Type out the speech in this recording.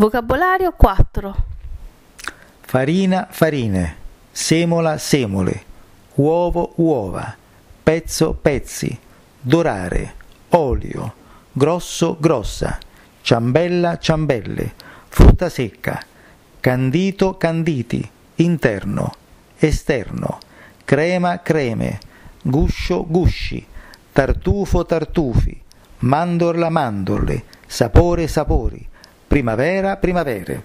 Vocabolario 4. Farina, farine, semola, semole, uovo, uova, pezzo, pezzi, dorare, olio, grosso, grossa, ciambella, ciambelle, frutta secca, candito, canditi, interno, esterno, crema, creme, guscio, gusci, tartufo, tartufi, mandorla, mandorle, sapore, sapori, primavera, primavere.